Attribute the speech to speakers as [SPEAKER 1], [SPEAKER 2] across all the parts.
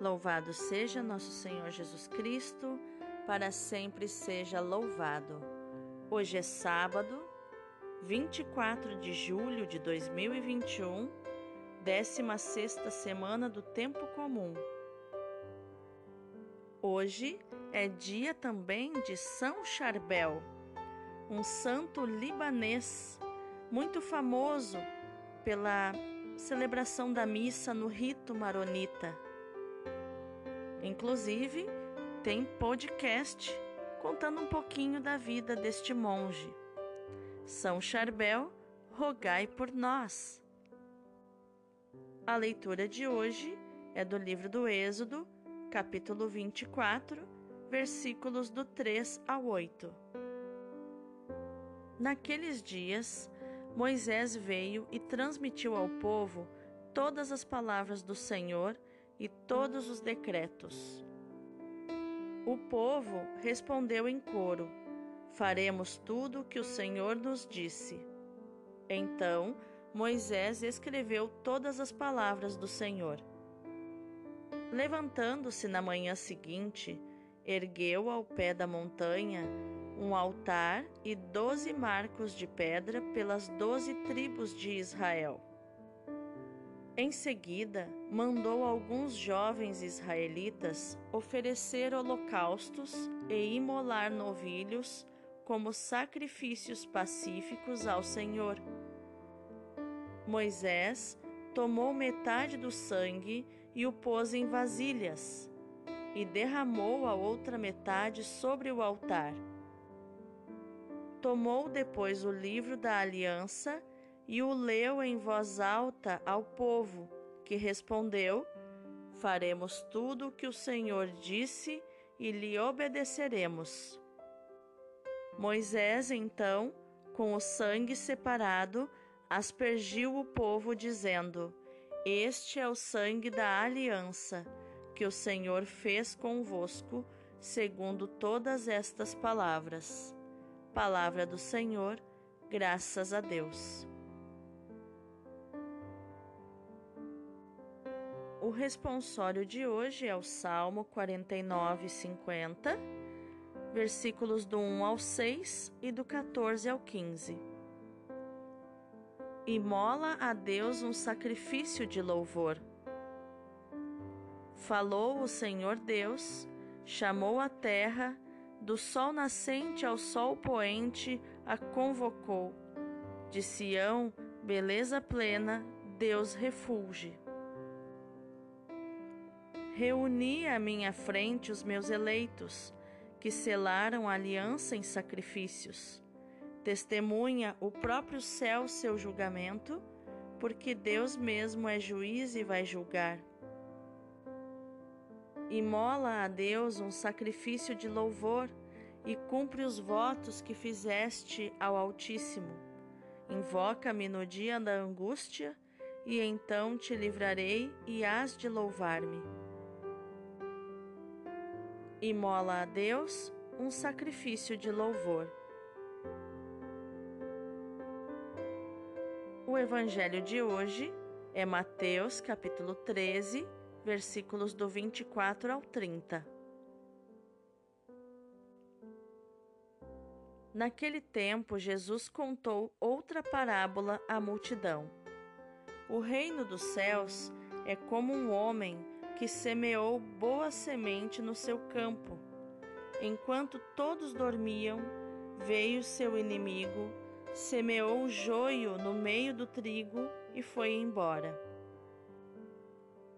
[SPEAKER 1] Louvado seja nosso Senhor Jesus Cristo, para sempre seja louvado. Hoje é sábado, 24 de julho de 2021, 16 semana do Tempo Comum. Hoje é dia também de São Charbel, um santo libanês muito famoso pela celebração da missa no rito maronita. Inclusive, tem podcast contando um pouquinho da vida deste monge. São Charbel, rogai por nós. A leitura de hoje é do livro do Êxodo, capítulo 24, versículos do 3 ao 8. Naqueles dias, Moisés veio e transmitiu ao povo todas as palavras do Senhor e todos os decretos. O povo respondeu em coro: Faremos tudo o que o Senhor nos disse. Então Moisés escreveu todas as palavras do Senhor. Levantando-se na manhã seguinte, ergueu ao pé da montanha um altar e doze marcos de pedra pelas doze tribos de Israel. Em seguida, mandou alguns jovens israelitas oferecer holocaustos e imolar novilhos como sacrifícios pacíficos ao Senhor. Moisés tomou metade do sangue e o pôs em vasilhas, e derramou a outra metade sobre o altar. Tomou depois o livro da aliança e o leu em voz alta ao povo, que respondeu: Faremos tudo o que o Senhor disse e lhe obedeceremos. Moisés, então, com o sangue separado, aspergiu o povo, dizendo: Este é o sangue da aliança que o Senhor fez convosco, segundo todas estas palavras. Palavra do Senhor, graças a Deus. O responsório de hoje é o Salmo 49, 50, versículos do 1 ao 6 e do 14 ao 15. Imola a Deus um sacrifício de louvor. Falou o Senhor Deus, chamou a terra, do sol nascente ao sol poente a convocou. De Sião, beleza plena, Deus refulge. Reuni à minha frente os meus eleitos, que selaram a aliança em sacrifícios. Testemunha o próprio céu seu julgamento, porque Deus mesmo é juiz e vai julgar. Imola a Deus um sacrifício de louvor e cumpre os votos que fizeste ao Altíssimo. Invoca-me no dia da angústia, e então te livrarei e hás de louvar-me. Imola a Deus um sacrifício de louvor. O evangelho de hoje é Mateus, capítulo 13, versículos do 24 ao 30. Naquele tempo, Jesus contou outra parábola à multidão. O reino dos céus é como um homem que semeou boa semente no seu campo. Enquanto todos dormiam, veio seu inimigo, semeou joio no meio do trigo e foi embora.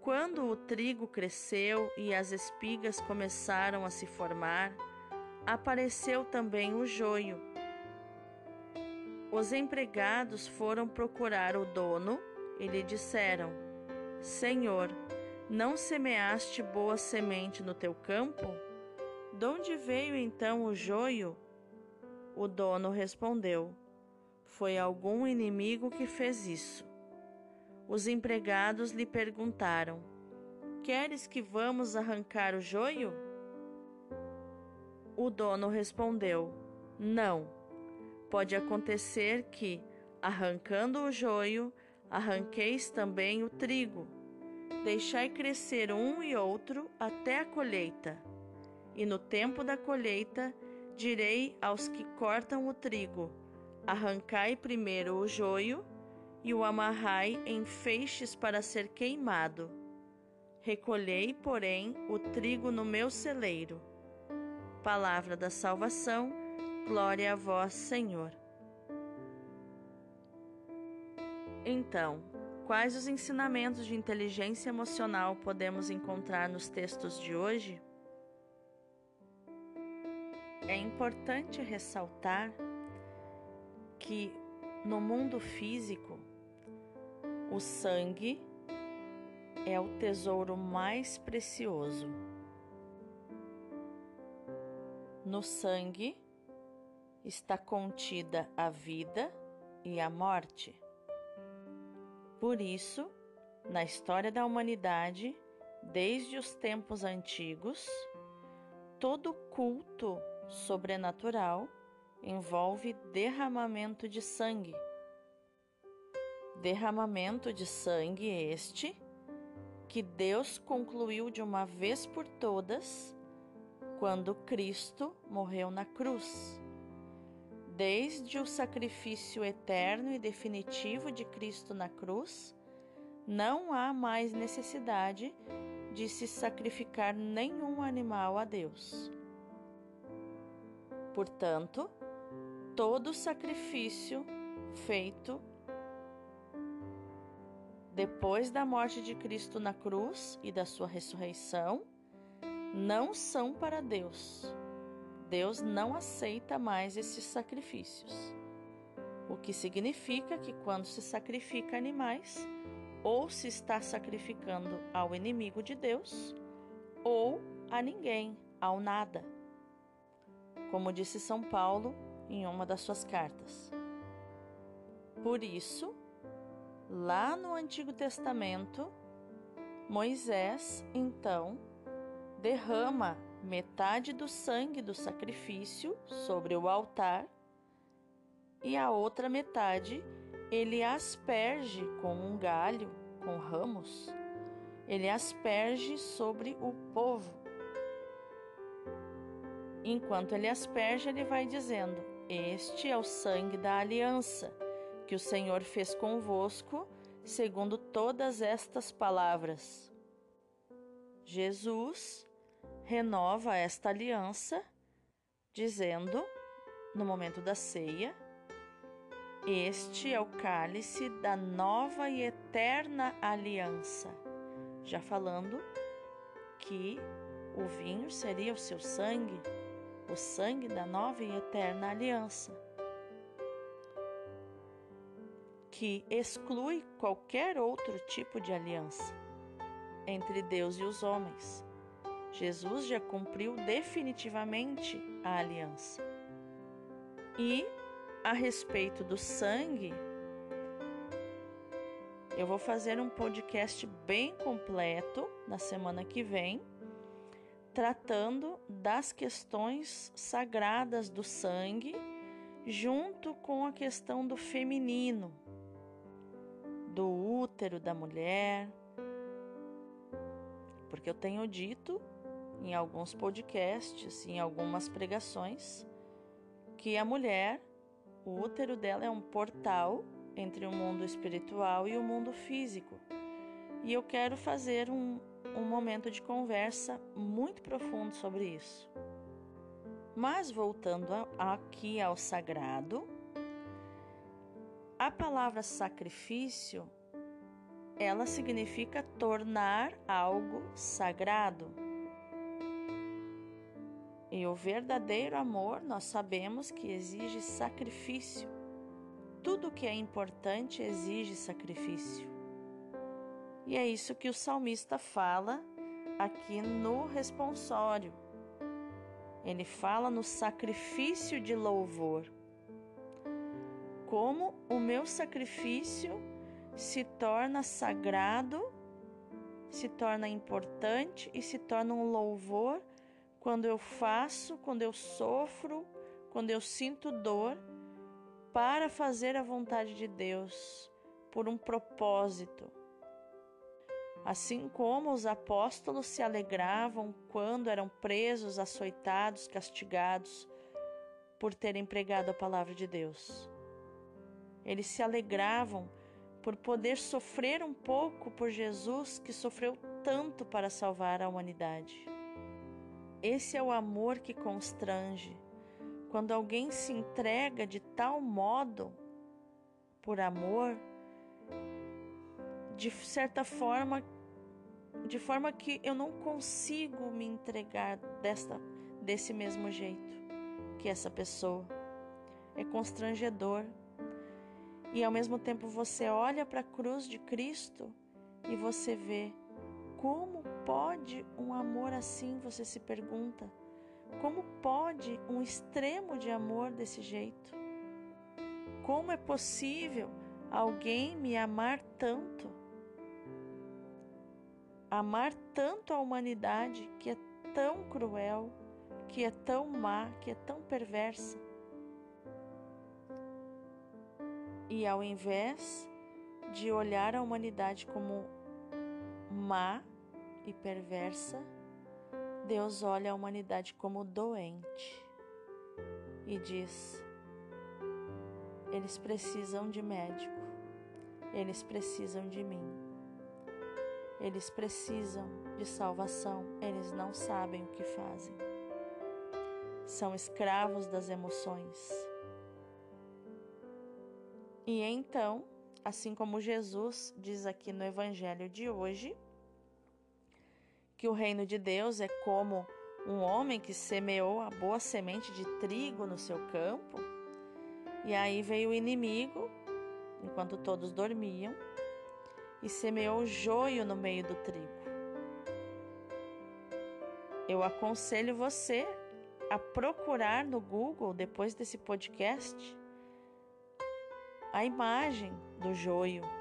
[SPEAKER 1] Quando o trigo cresceu e as espigas começaram a se formar, apareceu também o joio. Os empregados foram procurar o dono e lhe disseram: Senhor, não semeaste boa semente no teu campo? De onde veio então o joio? O dono respondeu: Foi algum inimigo que fez isso. Os empregados lhe perguntaram: Queres que vamos arrancar o joio? O dono respondeu: Não. Pode acontecer que, arrancando o joio, arranqueis também o trigo. Deixai crescer um e outro até a colheita. E no tempo da colheita, direi aos que cortam o trigo: Arrancai primeiro o joio e o amarrai em feixes para ser queimado. Recolhei, porém, o trigo no meu celeiro. Palavra da salvação, glória a vós, Senhor. Então, quais os ensinamentos de inteligência emocional podemos encontrar nos textos de hoje? É importante ressaltar que no mundo físico, o sangue é o tesouro mais precioso. No sangue está contida a vida e a morte. Por isso, na história da humanidade, desde os tempos antigos, todo culto sobrenatural envolve derramamento de sangue. Derramamento de sangue este que Deus concluiu de uma vez por todas quando Cristo morreu na cruz. Desde o sacrifício eterno e definitivo de Cristo na cruz, não há mais necessidade de se sacrificar nenhum animal a Deus. Portanto, todo sacrifício feito depois da morte de Cristo na cruz e da sua ressurreição, não são para Deus. Deus não aceita mais esses sacrifícios. O que significa que quando se sacrifica animais, ou se está sacrificando ao inimigo de Deus, ou a ninguém, ao nada. Como disse São Paulo em uma das suas cartas. Por isso, Lá no Antigo Testamento, Moisés, então, derrama metade do sangue do sacrifício sobre o altar e a outra metade ele asperge com um galho, com ramos, ele asperge sobre o povo. Enquanto ele asperge, ele vai dizendo: Este é o sangue da aliança que o Senhor fez convosco, segundo todas estas palavras. Jesus renova esta aliança, dizendo, no momento da ceia, este é o cálice da nova e eterna aliança. Já falando que o vinho seria o seu sangue, o sangue da nova e eterna aliança. que exclui qualquer outro tipo de aliança entre Deus e os homens. Jesus já cumpriu definitivamente a aliança. E a respeito do sangue, eu vou fazer um podcast bem completo na semana que vem, tratando das questões sagradas do sangue, junto com a questão do feminino, do útero da mulher. Porque eu tenho dito em alguns podcasts, em algumas pregações, que a mulher, o útero dela é um portal entre o mundo espiritual e o mundo físico. E eu quero fazer um, um momento de conversa muito profundo sobre isso. Mas voltando aqui ao sagrado, a palavra sacrifício, ela significa tornar algo sagrado. E o verdadeiro amor, nós sabemos que exige sacrifício. Tudo que é importante exige sacrifício. E é isso que o salmista fala aqui no responsório. Ele fala no sacrifício de louvor como o meu sacrifício se torna sagrado, se torna importante e se torna um louvor quando eu faço, quando eu sofro, quando eu sinto dor para fazer a vontade de Deus por um propósito. Assim como os apóstolos se alegravam quando eram presos, açoitados, castigados por terem pregado a palavra de Deus. Eles se alegravam por poder sofrer um pouco por Jesus que sofreu tanto para salvar a humanidade. Esse é o amor que constrange. Quando alguém se entrega de tal modo por amor, de certa forma, de forma que eu não consigo me entregar desta, desse mesmo jeito que essa pessoa. É constrangedor. E ao mesmo tempo você olha para a cruz de Cristo e você vê como pode um amor assim, você se pergunta. Como pode um extremo de amor desse jeito? Como é possível alguém me amar tanto? amar tanto a humanidade que é tão cruel, que é tão má, que é tão perversa. E ao invés de olhar a humanidade como má e perversa, Deus olha a humanidade como doente e diz: eles precisam de médico, eles precisam de mim. Eles precisam de salvação, eles não sabem o que fazem. São escravos das emoções. E então, assim como Jesus diz aqui no Evangelho de hoje, que o reino de Deus é como um homem que semeou a boa semente de trigo no seu campo, e aí veio o inimigo, enquanto todos dormiam, e semeou joio no meio do trigo. Eu aconselho você a procurar no Google, depois desse podcast, a imagem do joio.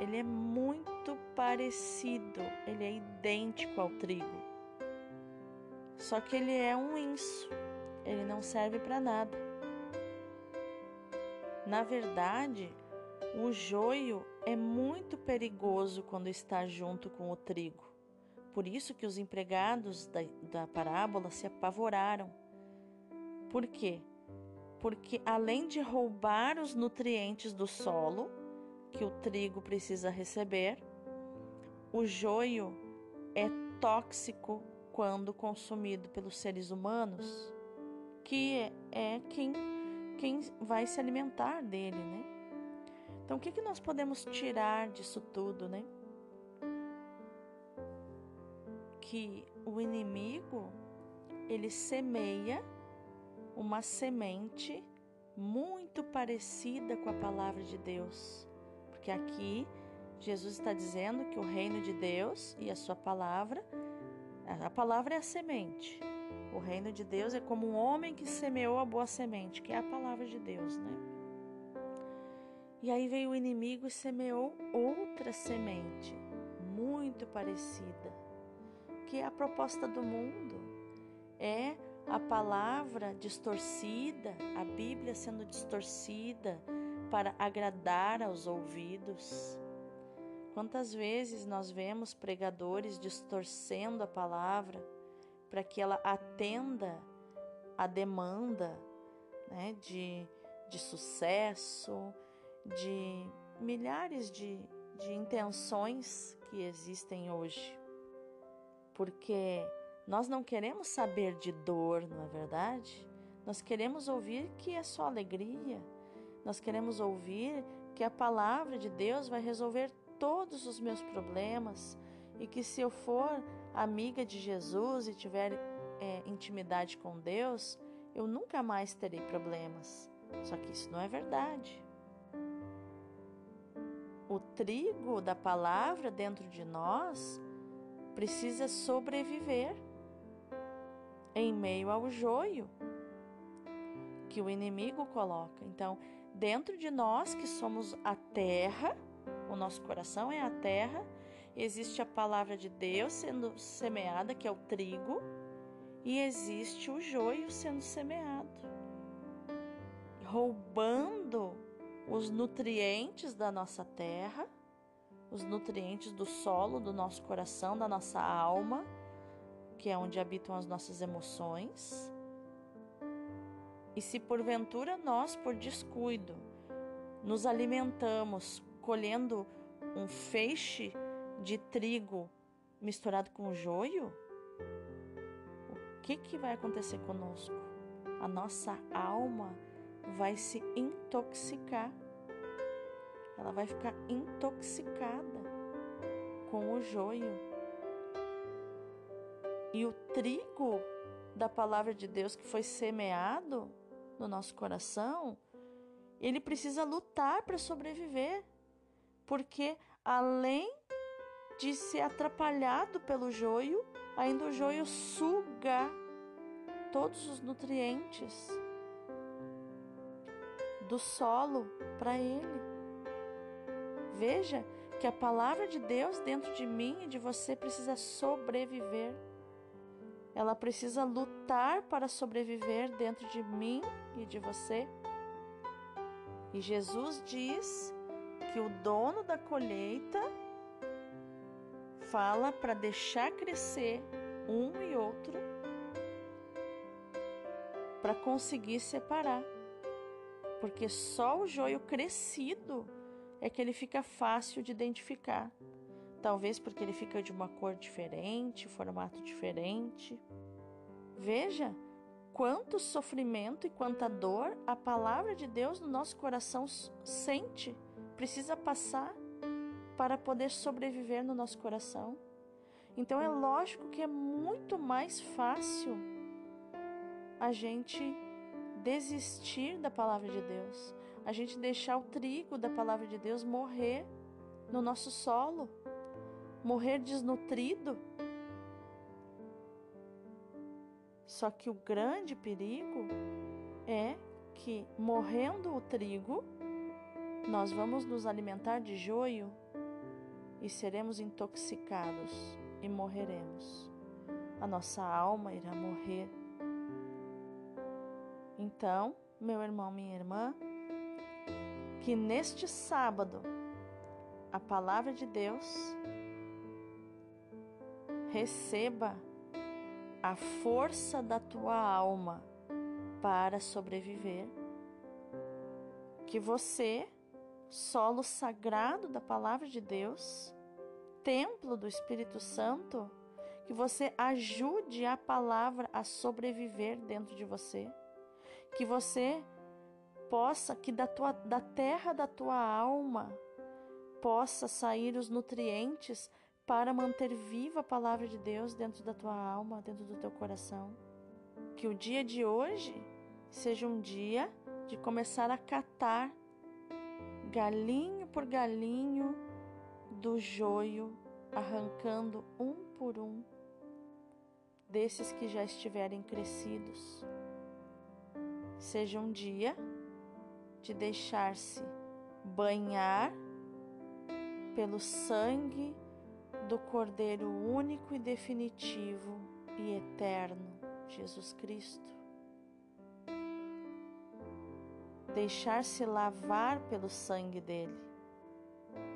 [SPEAKER 1] Ele é muito parecido, ele é idêntico ao trigo. Só que ele é um inso, ele não serve para nada. Na verdade, o joio é muito perigoso quando está junto com o trigo. Por isso que os empregados da, da parábola se apavoraram. Por quê? Porque além de roubar os nutrientes do solo que o trigo precisa receber, o joio é tóxico quando consumido pelos seres humanos, que é quem, quem vai se alimentar dele, né? Então, o que, que nós podemos tirar disso tudo, né? Que o inimigo ele semeia uma semente muito parecida com a palavra de Deus, porque aqui Jesus está dizendo que o reino de Deus e a sua palavra, a palavra é a semente. O reino de Deus é como um homem que semeou a boa semente, que é a palavra de Deus, né? E aí veio o inimigo e semeou outra semente, muito parecida, que é a proposta do mundo. É a palavra distorcida, a Bíblia sendo distorcida para agradar aos ouvidos. Quantas vezes nós vemos pregadores distorcendo a palavra para que ela atenda à demanda né, de, de sucesso, de milhares de, de intenções que existem hoje. Porque nós não queremos saber de dor, não é verdade? Nós queremos ouvir que é só alegria. Nós queremos ouvir que a palavra de Deus vai resolver todos os meus problemas e que se eu for amiga de Jesus e tiver é, intimidade com Deus, eu nunca mais terei problemas. Só que isso não é verdade o trigo da palavra dentro de nós precisa sobreviver em meio ao joio que o inimigo coloca. Então, dentro de nós que somos a terra, o nosso coração é a terra, existe a palavra de Deus sendo semeada, que é o trigo, e existe o joio sendo semeado, roubando os nutrientes da nossa terra os nutrientes do solo, do nosso coração, da nossa alma, que é onde habitam as nossas emoções. E se porventura nós, por descuido, nos alimentamos colhendo um feixe de trigo misturado com joio, o que, que vai acontecer conosco? A nossa alma vai se intoxicar. Ela vai ficar intoxicada com o joio. E o trigo da palavra de Deus que foi semeado no nosso coração, ele precisa lutar para sobreviver. Porque além de ser atrapalhado pelo joio, ainda o joio suga todos os nutrientes do solo para ele. Veja que a palavra de Deus dentro de mim e de você precisa sobreviver. Ela precisa lutar para sobreviver dentro de mim e de você. E Jesus diz que o dono da colheita fala para deixar crescer um e outro para conseguir separar. Porque só o joio crescido é que ele fica fácil de identificar. Talvez porque ele fica de uma cor diferente, formato diferente. Veja quanto sofrimento e quanta dor a palavra de Deus no nosso coração sente, precisa passar para poder sobreviver no nosso coração. Então é lógico que é muito mais fácil a gente desistir da palavra de Deus, a gente deixar o trigo da palavra de Deus morrer no nosso solo, morrer desnutrido. Só que o grande perigo é que morrendo o trigo, nós vamos nos alimentar de joio e seremos intoxicados e morreremos. A nossa alma irá morrer. Então, meu irmão, minha irmã, que neste sábado a palavra de Deus receba a força da tua alma para sobreviver. Que você solo sagrado da palavra de Deus, templo do Espírito Santo, que você ajude a palavra a sobreviver dentro de você, que você possa, que da, tua, da terra da tua alma possa sair os nutrientes para manter viva a palavra de Deus dentro da tua alma, dentro do teu coração. Que o dia de hoje seja um dia de começar a catar galinho por galinho do joio, arrancando um por um desses que já estiverem crescidos. Seja um dia de deixar-se banhar pelo sangue do Cordeiro único e definitivo e eterno, Jesus Cristo. deixar-se lavar pelo sangue dele,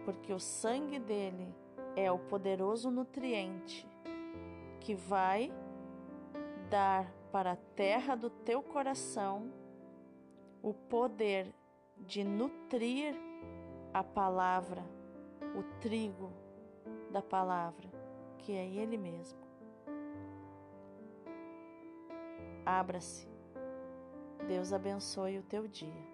[SPEAKER 1] porque o sangue dele é o poderoso nutriente que vai dar para a terra do teu coração o poder de nutrir a palavra, o trigo da palavra, que é Ele mesmo. Abra-se Deus abençoe o teu dia.